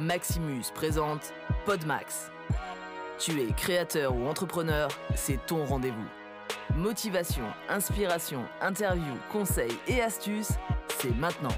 Maximus présente Podmax. Tu es créateur ou entrepreneur, c'est ton rendez-vous. Motivation, inspiration, interview, conseils et astuces, c'est maintenant.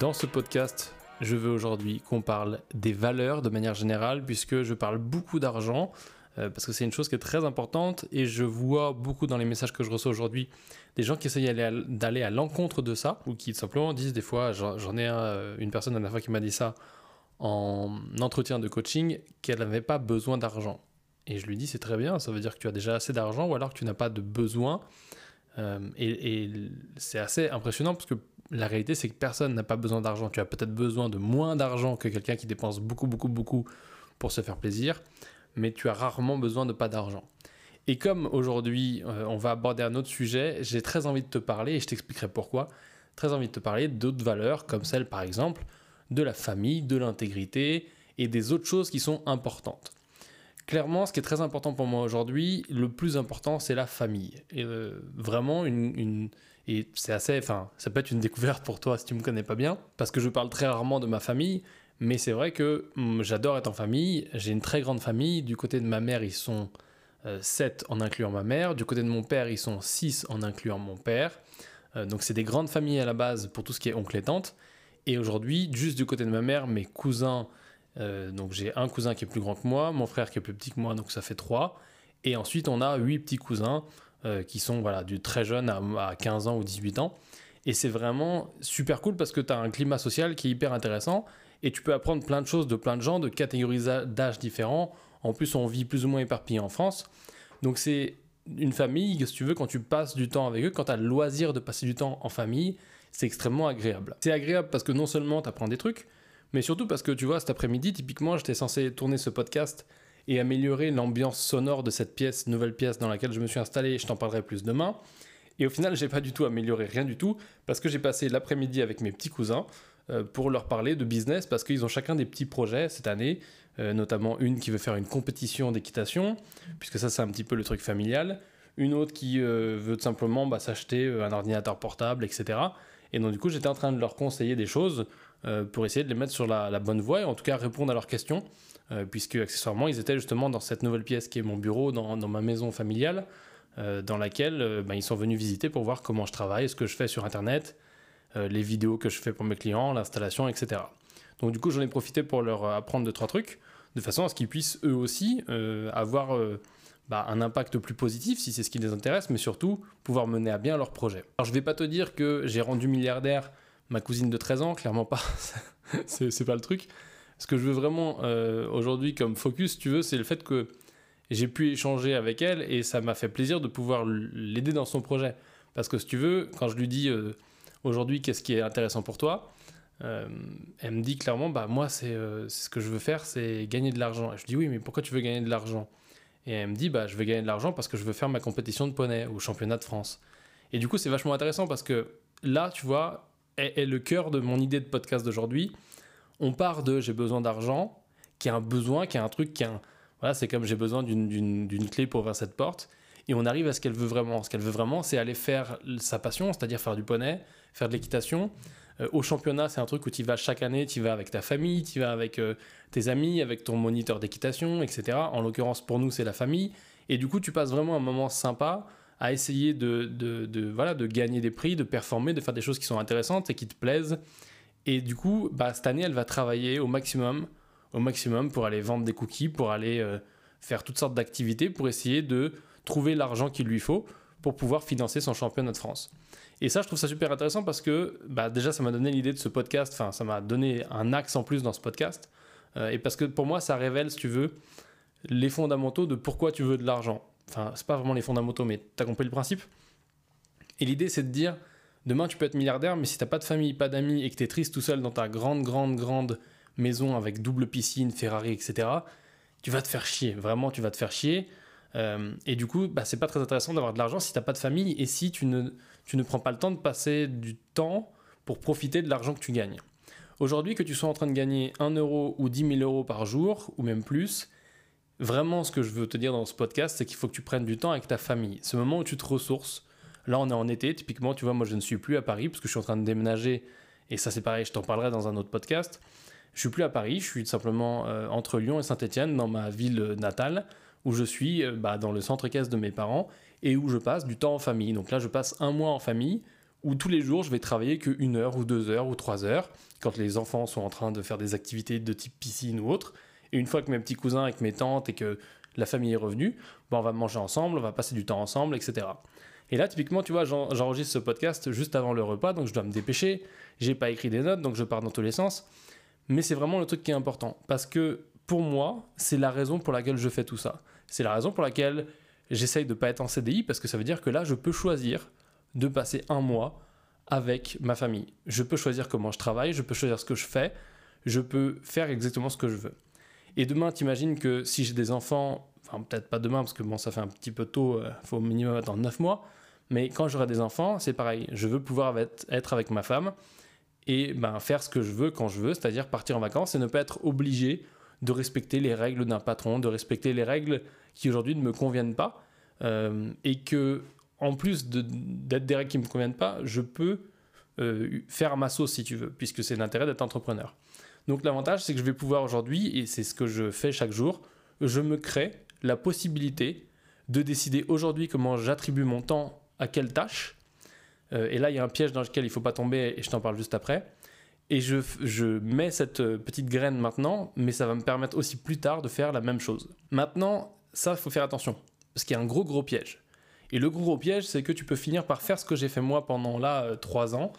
Dans ce podcast, je veux aujourd'hui qu'on parle des valeurs de manière générale, puisque je parle beaucoup d'argent, parce que c'est une chose qui est très importante, et je vois beaucoup dans les messages que je reçois aujourd'hui des gens qui essayent d'aller à l'encontre de ça, ou qui simplement disent des fois, j'en ai euh, une personne la dernière fois qui m'a dit ça en entretien de coaching, qu'elle n'avait pas besoin d'argent. Et je lui dis, c'est très bien, ça veut dire que tu as déjà assez d'argent, ou alors que tu n'as pas de besoin. Euh, et c'est assez impressionnant parce que la réalité, c'est que personne n'a pas besoin d'argent. Tu as peut-être besoin de moins d'argent que quelqu'un qui dépense beaucoup, beaucoup, beaucoup pour se faire plaisir, mais tu as rarement besoin de pas d'argent. Et comme aujourd'hui, euh, on va aborder un autre sujet, j'ai très envie de te parler, et je t'expliquerai pourquoi, très envie de te parler d'autres valeurs, comme celle par exemple de la famille, de l'intégrité et des autres choses qui sont importantes. Clairement, ce qui est très important pour moi aujourd'hui, le plus important, c'est la famille. Et euh, vraiment, une, et c'est assez, enfin, ça peut être une découverte pour toi si tu me connais pas bien, parce que je parle très rarement de ma famille, mais c'est vrai que hum, j'adore être en famille. J'ai une très grande famille. Du côté de ma mère, ils sont 7 euh, en incluant ma mère. Du côté de mon père, ils sont 6 en incluant mon père. Euh, donc c'est des grandes familles à la base pour tout ce qui est oncle et tante. Et aujourd'hui, juste du côté de ma mère, mes cousins euh, donc j'ai un cousin qui est plus grand que moi, mon frère qui est plus petit que moi, donc ça fait trois. Et ensuite, on a huit petits cousins qui sont voilà, du très jeune à, 15 ans ou 18 ans. Et c'est vraiment super cool parce que tu as un climat social qui est hyper intéressant et tu peux apprendre plein de choses de plein de gens, de catégories d'âge différents. En plus, on vit plus ou moins éparpillé en France. Donc c'est une famille, si tu veux, quand tu passes du temps avec eux, quand tu as le loisir de passer du temps en famille, c'est extrêmement agréable. C'est agréable parce que non seulement tu apprends des trucs, mais surtout parce que tu vois, cet après-midi, typiquement, j'étais censé tourner ce podcast et améliorer l'ambiance sonore de cette pièce, nouvelle pièce dans laquelle je me suis installé. Je t'en parlerai plus demain. Et au final, j'ai pas du tout amélioré rien du tout parce que j'ai passé l'après-midi avec mes petits cousins pour leur parler de business parce qu'ils ont chacun des petits projets cette année, euh, notamment une qui veut faire une compétition d'équitation, puisque ça c'est un petit peu le truc familial, une autre qui euh, veut tout simplement bah, s'acheter un ordinateur portable, etc. Et donc du coup j'étais en train de leur conseiller des choses euh, pour essayer de les mettre sur la, bonne voie et en tout cas répondre à leurs questions, euh, puisque accessoirement ils étaient justement dans cette nouvelle pièce qui est mon bureau, dans, ma maison familiale, euh, dans laquelle ben, ils sont venus visiter pour voir comment je travaille, ce que je fais sur Internet, les vidéos que je fais pour mes clients, l'installation, etc. Donc du coup j'en ai profité pour leur apprendre deux, trois trucs, de façon à ce qu'ils puissent eux aussi avoir... Bah, un impact plus positif si c'est ce qui les intéresse, mais surtout pouvoir mener à bien leur projet. Alors je vais pas te dire que j'ai rendu milliardaire ma cousine de 13 ans, clairement pas. c'est pas le truc. Ce que je veux vraiment euh, aujourd'hui comme focus, tu veux, c'est le fait que j'ai pu échanger avec elle et ça m'a fait plaisir de pouvoir l'aider dans son projet. Parce que si tu veux, quand je lui dis euh, aujourd'hui qu'est-ce qui est intéressant pour toi, euh, elle me dit clairement, bah moi c'est ce que je veux faire, c'est gagner de l'argent. Je dis oui, mais pourquoi tu veux gagner de l'argent? Et elle me dit, bah je veux gagner de l'argent parce que je veux faire ma compétition de poney au championnat de France. Et du coup c'est vachement intéressant parce que là, tu vois, est, le cœur de mon idée de podcast d'aujourd'hui. On part de j'ai besoin d'argent, qui a un besoin, qui a un truc, qui a un... Voilà, c'est comme j'ai besoin d'une clé pour ouvrir cette porte. Et on arrive à ce qu'elle veut vraiment. Ce qu'elle veut vraiment, c'est aller faire sa passion, c'est-à-dire faire du poney, faire de l'équitation. Euh, au championnat, c'est un truc où tu vas chaque année, tu vas avec ta famille, tu vas avec euh, tes amis, avec ton moniteur d'équitation, etc. En l'occurrence, pour nous, c'est la famille. Et du coup, tu passes vraiment un moment sympa à essayer de, de, voilà, de gagner des prix, de performer, de faire des choses qui sont intéressantes et qui te plaisent. Et du coup, bah, cette année, elle va travailler au maximum, au maximum pour aller vendre des cookies, pour aller euh, faire toutes sortes d'activités, pour essayer de trouver l'argent qu'il lui faut pour pouvoir financer son championnat de France. Et ça, je trouve ça super intéressant parce que bah, déjà, ça m'a donné l'idée de ce podcast, enfin, ça m'a donné un axe en plus dans ce podcast. Euh, et parce que pour moi, ça révèle, si tu veux, les fondamentaux de pourquoi tu veux de l'argent. Enfin, c'est pas vraiment les fondamentaux, mais t'as compris le principe. Et l'idée, c'est de dire demain, tu peux être milliardaire, mais si t'as pas de famille, pas d'amis et que t'es triste tout seul dans ta grande, grande, grande maison avec double piscine, Ferrari, etc., tu vas te faire chier. Vraiment, tu vas te faire chier. Euh, et du coup, bah, c'est pas très intéressant d'avoir de l'argent si t'as pas de famille et si tu ne, tu ne prends pas le temps de passer du temps pour profiter de l'argent que tu gagnes. Aujourd'hui, que tu sois en train de gagner 1 euro ou 10 000 euros par jour, ou même plus, Vraiment, ce que je veux te dire dans ce podcast, c'est qu'il faut que tu prennes du temps avec ta famille. Ce moment où tu te ressources. Là, on est en été, typiquement, tu vois, moi, je ne suis plus à Paris parce que je suis en train de déménager et ça c'est pareil, je t'en parlerai dans un autre podcast. Je suis plus à Paris, je suis simplement euh, entre Lyon et Saint-Étienne, dans ma ville natale, où je suis euh, bah, dans le centre caisse de mes parents et où je passe du temps en famille. Donc là, je passe un mois en famille, où tous les jours, je vais travailler que une heure ou deux heures ou trois heures, quand les enfants sont en train de faire des activités de type piscine ou autre. Et une fois que mes petits cousins avec mes tantes et que la famille est revenue, bah, on va manger ensemble, on va passer du temps ensemble, etc. Et là, typiquement, tu vois, j'enregistre ce podcast juste avant le repas, donc je dois me dépêcher. J'ai pas écrit des notes, donc je pars dans tous les sens. Mais c'est vraiment le truc qui est important. Parce que pour moi, c'est la raison pour laquelle je fais tout ça. C'est la raison pour laquelle j'essaye de ne pas être en CDI, parce que ça veut dire que là, je peux choisir de passer un mois avec ma famille. Je peux choisir comment je travaille, je peux choisir ce que je fais, je peux faire exactement ce que je veux. Et demain, t'imagines que si j'ai des enfants, enfin peut-être pas demain, parce que bon, ça fait un petit peu tôt, il euh, faut au minimum attendre 9 mois, mais quand j'aurai des enfants, c'est pareil. Je veux pouvoir être avec ma femme et ben, faire ce que je veux quand je veux, c'est-à-dire partir en vacances et ne pas être obligé de respecter les règles d'un patron, de respecter les règles qui aujourd'hui ne me conviennent pas. Euh, et que, en plus d'être des règles qui ne me conviennent pas, je peux euh, faire ma sauce si tu veux, puisque c'est l'intérêt d'être entrepreneur. Donc l'avantage, c'est que je vais pouvoir aujourd'hui, et c'est ce que je fais chaque jour, je me crée la possibilité de décider aujourd'hui comment j'attribue mon temps à quelle tâche. Euh, et là, il y a un piège dans lequel il ne faut pas tomber, et je t'en parle juste après. Et je, je, mets cette euh, petite graine maintenant, mais ça va me permettre aussi plus tard de faire la même chose. Maintenant, ça, il faut faire attention, parce qu'il y a un gros, gros piège. Et le gros, gros piège, c'est que tu peux finir par faire ce que j'ai fait moi pendant là, 3 euh, ans,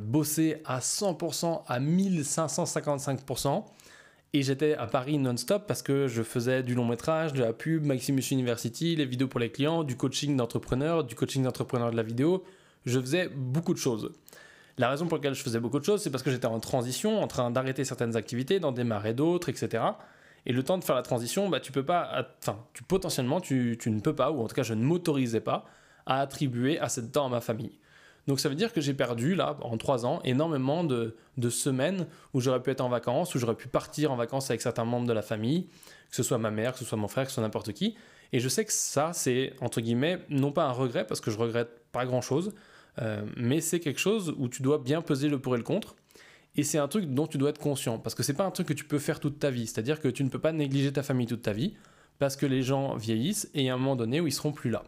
bosser à 100%, à 1555%, et j'étais à Paris non-stop parce que je faisais du long métrage, de la pub, Maximus University, les vidéos pour les clients, du coaching d'entrepreneurs, du coaching d'entrepreneurs de la vidéo. Je faisais beaucoup de choses. La raison pour laquelle je faisais beaucoup de choses, c'est parce que j'étais en transition, en train d'arrêter certaines activités, d'en démarrer d'autres, etc. Et le temps de faire la transition, bah, tu peux pas, enfin, tu, potentiellement, tu, tu ne peux pas, ou en tout cas, je ne m'autorisais pas à attribuer assez de temps à ma famille. Donc ça veut dire que j'ai perdu, là, en trois ans, énormément de, semaines où j'aurais pu être en vacances, où j'aurais pu partir en vacances avec certains membres de la famille, que ce soit ma mère, que ce soit mon frère, que ce soit n'importe qui. Et je sais que ça, c'est, entre guillemets, non pas un regret, parce que je regrette pas grand-chose, mais c'est quelque chose où tu dois bien peser le pour et le contre. Et c'est un truc dont tu dois être conscient, parce que c'est pas un truc que tu peux faire toute ta vie. C'est-à-dire que tu ne peux pas négliger ta famille toute ta vie, parce que les gens vieillissent et a un moment donné où ils seront plus là.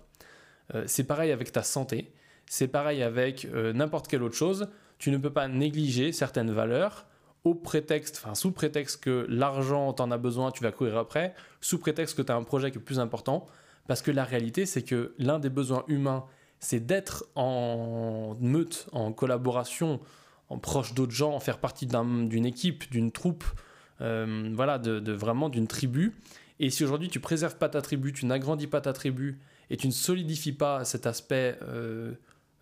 Euh, c'est pareil avec ta santé. C'est pareil avec euh, n'importe quelle autre chose. Tu ne peux pas négliger certaines valeurs au prétexte, enfin sous prétexte que l'argent t'en a besoin, tu vas courir après, sous prétexte que tu as un projet qui est plus important, parce que la réalité c'est que l'un des besoins humains, c'est d'être en meute, en collaboration, en proche d'autres gens, en faire partie d'une équipe, d'une troupe, euh, voilà, de, vraiment d'une tribu. Et si aujourd'hui tu préserves pas ta tribu, tu n'agrandis pas ta tribu et tu ne solidifies pas cet aspect euh,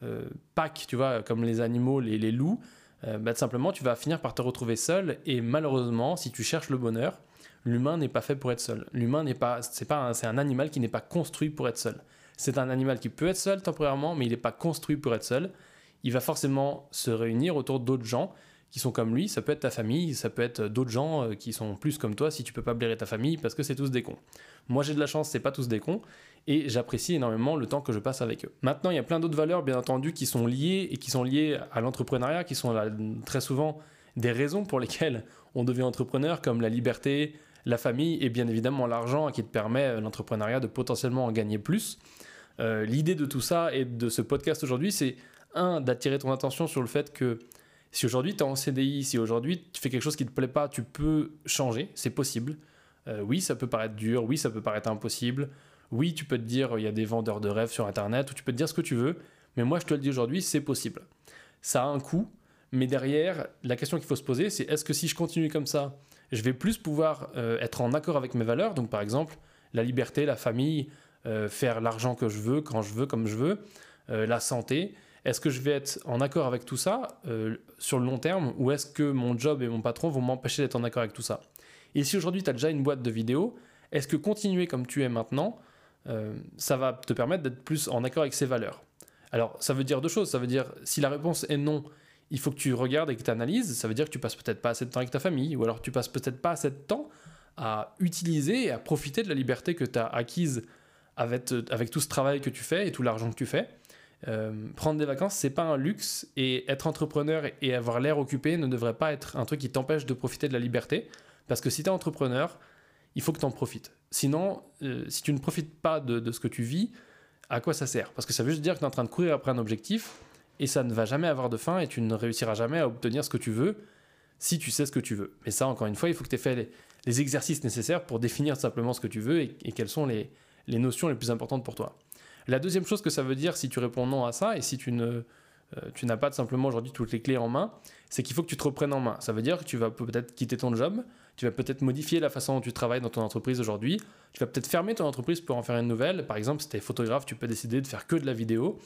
euh, pack, tu vois, comme les animaux, les, loups, euh, bah, simplement tu vas finir par te retrouver seul. Et malheureusement, si tu cherches le bonheur, l'humain n'est pas fait pour être seul. L'humain n'est pas, c'est pas, c'est un animal qui n'est pas construit pour être seul. C'est un animal qui peut être seul temporairement, mais il n'est pas construit pour être seul. Il va forcément se réunir autour d'autres gens qui sont comme lui. Ça peut être ta famille, ça peut être d'autres gens euh, qui sont plus comme toi si tu peux pas blairer ta famille parce que c'est tous des cons. Moi j'ai de la chance, c'est pas tous des cons et j'apprécie énormément le temps que je passe avec eux. Maintenant, il y a plein d'autres valeurs, bien entendu, qui sont liées et qui sont liées à l'entrepreneuriat, qui sont très souvent des raisons pour lesquelles on devient entrepreneur, comme la liberté, la famille et bien évidemment l'argent qui te permet euh, l'entrepreneuriat de potentiellement en gagner plus. Euh, l'idée de tout ça et de ce podcast aujourd'hui, c'est un, d'attirer ton attention sur le fait que si aujourd'hui tu es en CDI, si aujourd'hui tu fais quelque chose qui ne te plaît pas, tu peux changer, c'est possible. Euh, oui, ça peut paraître dur, oui, ça peut paraître impossible, oui, tu peux te dire, il y a des vendeurs de rêves sur Internet, ou tu peux te dire ce que tu veux, mais moi je te le dis aujourd'hui, c'est possible. Ça a un coût, mais derrière, la question qu'il faut se poser, c'est est-ce que si je continue comme ça, je vais plus pouvoir euh, être en accord avec mes valeurs, donc par exemple, la liberté, la famille, euh, faire l'argent que je veux, quand je veux, comme je veux, euh, la santé, est-ce que je vais être en accord avec tout ça sur le long terme ou est-ce que mon job et mon patron vont m'empêcher d'être en accord avec tout ça? Et si aujourd'hui tu as déjà une boîte de vidéos, est-ce que continuer comme tu es maintenant, euh, ça va te permettre d'être plus en accord avec ces valeurs? Alors, ça veut dire deux choses. Ça veut dire, si la réponse est non, il faut que tu regardes et que tu analyses. Ça veut dire que tu passes peut-être pas assez de temps avec ta famille, ou alors tu passes peut-être pas assez de temps à utiliser et à profiter de la liberté que tu as acquise avec, avec, tout ce travail que tu fais et tout l'argent que tu fais. euh, prendre des vacances, c'est pas un luxe et être entrepreneur et avoir l'air occupé ne devrait pas être un truc qui t'empêche de profiter de la liberté. Parce que si tu es entrepreneur, il faut que tu en profites. Sinon, euh, si tu ne profites pas de, ce que tu vis, à quoi ça sert? Parce que ça veut juste dire que tu es en train de courir après un objectif et ça ne va jamais avoir de fin et tu ne réussiras jamais à obtenir ce que tu veux si tu sais ce que tu veux. Mais ça, encore une fois, il faut que tu aies fait les, exercices nécessaires pour définir simplement ce que tu veux et, quelles sont les notions les plus importantes pour toi. La deuxième chose que ça veut dire si tu réponds non à ça et si tu ne euh, tu n'as pas simplement aujourd'hui toutes les clés en main, c'est qu'il faut que tu te reprennes en main. Ça veut dire que tu vas peut-être quitter ton job, tu vas peut-être modifier la façon dont tu travailles dans ton entreprise aujourd'hui, tu vas peut-être fermer ton entreprise pour en faire une nouvelle. Par exemple, si tu es photographe, tu peux décider de faire que de la vidéo.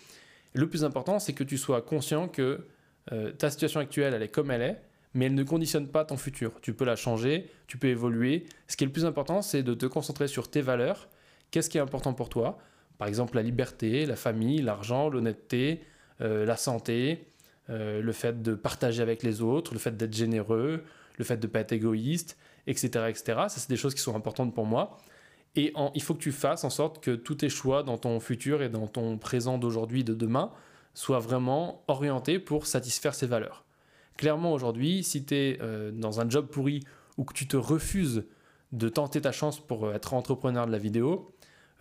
Le plus important, c'est que tu sois conscient que euh, ta situation actuelle, elle est comme elle est, mais elle ne conditionne pas ton futur. Tu peux la changer, tu peux évoluer. Ce qui est le plus important, c'est de te concentrer sur tes valeurs. Qu'est-ce qui est important pour toi? Par exemple, la liberté, la famille, l'argent, l'honnêteté, euh, la santé, euh, le fait de partager avec les autres, le fait d'être généreux, le fait de ne pas être égoïste, etc. etc. Ça, c'est des choses qui sont importantes pour moi. Et il faut que tu fasses en sorte que tous tes choix dans ton futur et dans ton présent d'aujourd'hui, de demain, soient vraiment orientés pour satisfaire ces valeurs. Clairement, aujourd'hui, si tu es euh, dans un job pourri ou que tu te refuses de tenter ta chance pour être entrepreneur de la vidéo,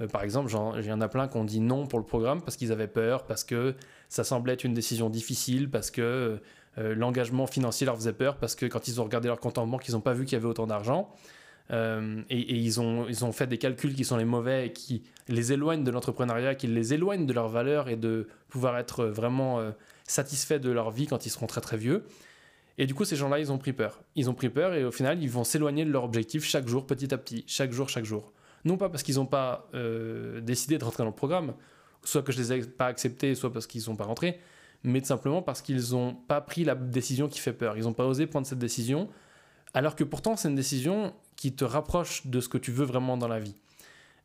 euh, par exemple, il y en a plein qui ont dit non pour le programme parce qu'ils avaient peur, parce que ça semblait être une décision difficile, parce que euh, l'engagement financier leur faisait peur, parce que quand ils ont regardé leur compte en banque, ils n'ont pas vu qu'il y avait autant d'argent. Euh, et, ils, ont, ils ont fait des calculs qui sont les mauvais et qui les éloignent de l'entrepreneuriat, qui les éloignent de leurs valeurs et de pouvoir être vraiment satisfaits de leur vie quand ils seront très très vieux. Et du coup, ces gens-là, ils ont pris peur. Ils ont pris peur et au final, ils vont s'éloigner de leur objectif chaque jour, petit à petit, chaque jour, chaque jour non pas parce qu'ils n'ont pas euh, décidé de rentrer dans le programme, soit que je les ai pas acceptés, soit parce qu'ils ne sont pas rentrés, mais simplement parce qu'ils n'ont pas pris la décision qui fait peur. Ils n'ont pas osé prendre cette décision, alors que pourtant c'est une décision qui te rapproche de ce que tu veux vraiment dans la vie.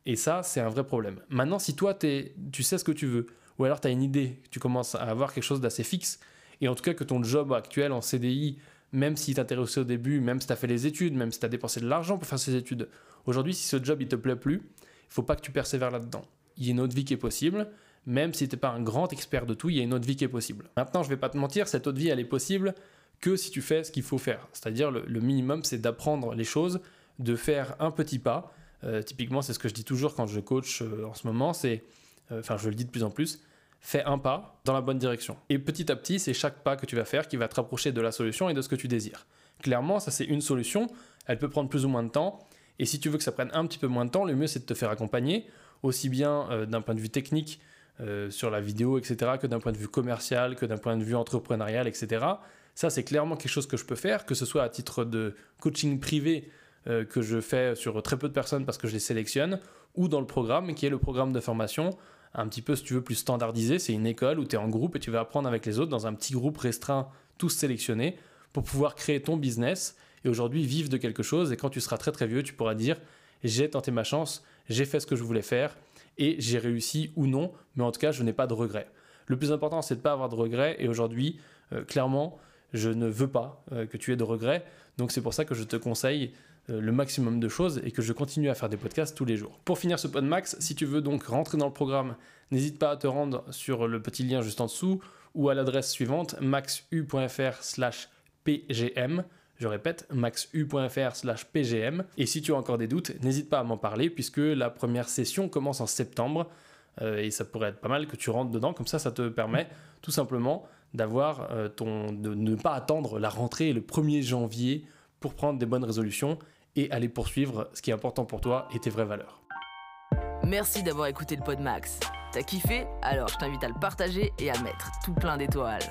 Et ça, c'est un vrai problème. Maintenant, si toi, tu sais ce que tu veux, ou alors tu as une idée, tu commences à avoir quelque chose d'assez fixe, et en tout cas que ton job actuel en CDI, même s'il t'intéressait au début, même si tu as fait les études, même si tu as dépensé de l'argent pour faire ces études, Aujourd'hui, si ce job il te plaît plus, il faut pas que tu persévères là-dedans. Il y a une autre vie qui est possible. Même si tu n'es pas un grand expert de tout, il y a une autre vie qui est possible. Maintenant, je vais pas te mentir, cette autre vie, elle est possible que si tu fais ce qu'il faut faire. C'est-à-dire, le, minimum, c'est d'apprendre les choses, de faire un petit pas. Euh, typiquement, c'est ce que je dis toujours quand je coach euh, en ce moment, c'est, euh, enfin, je le dis de plus en plus, fais un pas dans la bonne direction. Et petit à petit, c'est chaque pas que tu vas faire qui va te rapprocher de la solution et de ce que tu désires. Clairement, ça c'est une solution. Elle peut prendre plus ou moins de temps. Et si tu veux que ça prenne un petit peu moins de temps, le mieux c'est de te faire accompagner, aussi bien euh, d'un point de vue technique euh, sur la vidéo, etc., que d'un point de vue commercial, que d'un point de vue entrepreneurial, etc. Ça, c'est clairement quelque chose que je peux faire, que ce soit à titre de coaching privé euh, que je fais sur très peu de personnes parce que je les sélectionne, ou dans le programme qui est le programme de formation, un petit peu, si tu veux, plus standardisé. C'est une école où tu es en groupe et tu vas apprendre avec les autres dans un petit groupe restreint, tous sélectionnés, pour pouvoir créer ton business et aujourd'hui vivre de quelque chose. Et quand tu seras très très vieux, tu pourras dire j'ai tenté ma chance, j'ai fait ce que je voulais faire et j'ai réussi ou non, mais en tout cas, je n'ai pas de regrets. Le plus important, c'est de ne pas avoir de regrets. Et aujourd'hui, euh, clairement, je ne veux pas euh, que tu aies de regrets. Donc c'est pour ça que je te conseille le maximum de choses et que je continue à faire des podcasts tous les jours. Pour finir ce podmax, si tu veux donc rentrer dans le programme, n'hésite pas à te rendre sur le petit lien juste en dessous ou à l'adresse suivante maxu.fr/pgm. Je répète, maxu.fr slash pgm. Et si tu as encore des doutes, n'hésite pas à m'en parler puisque la première session commence en septembre. Euh, et ça pourrait être pas mal que tu rentres dedans. Comme ça, ça te permet tout simplement d'avoir euh, ton, de ne pas attendre la rentrée le 1er janvier pour prendre des bonnes résolutions et aller poursuivre ce qui est important pour toi et tes vraies valeurs. Merci d'avoir écouté le Pod Max. T'as kiffé? Alors je t'invite à le partager et à mettre tout plein d'étoiles.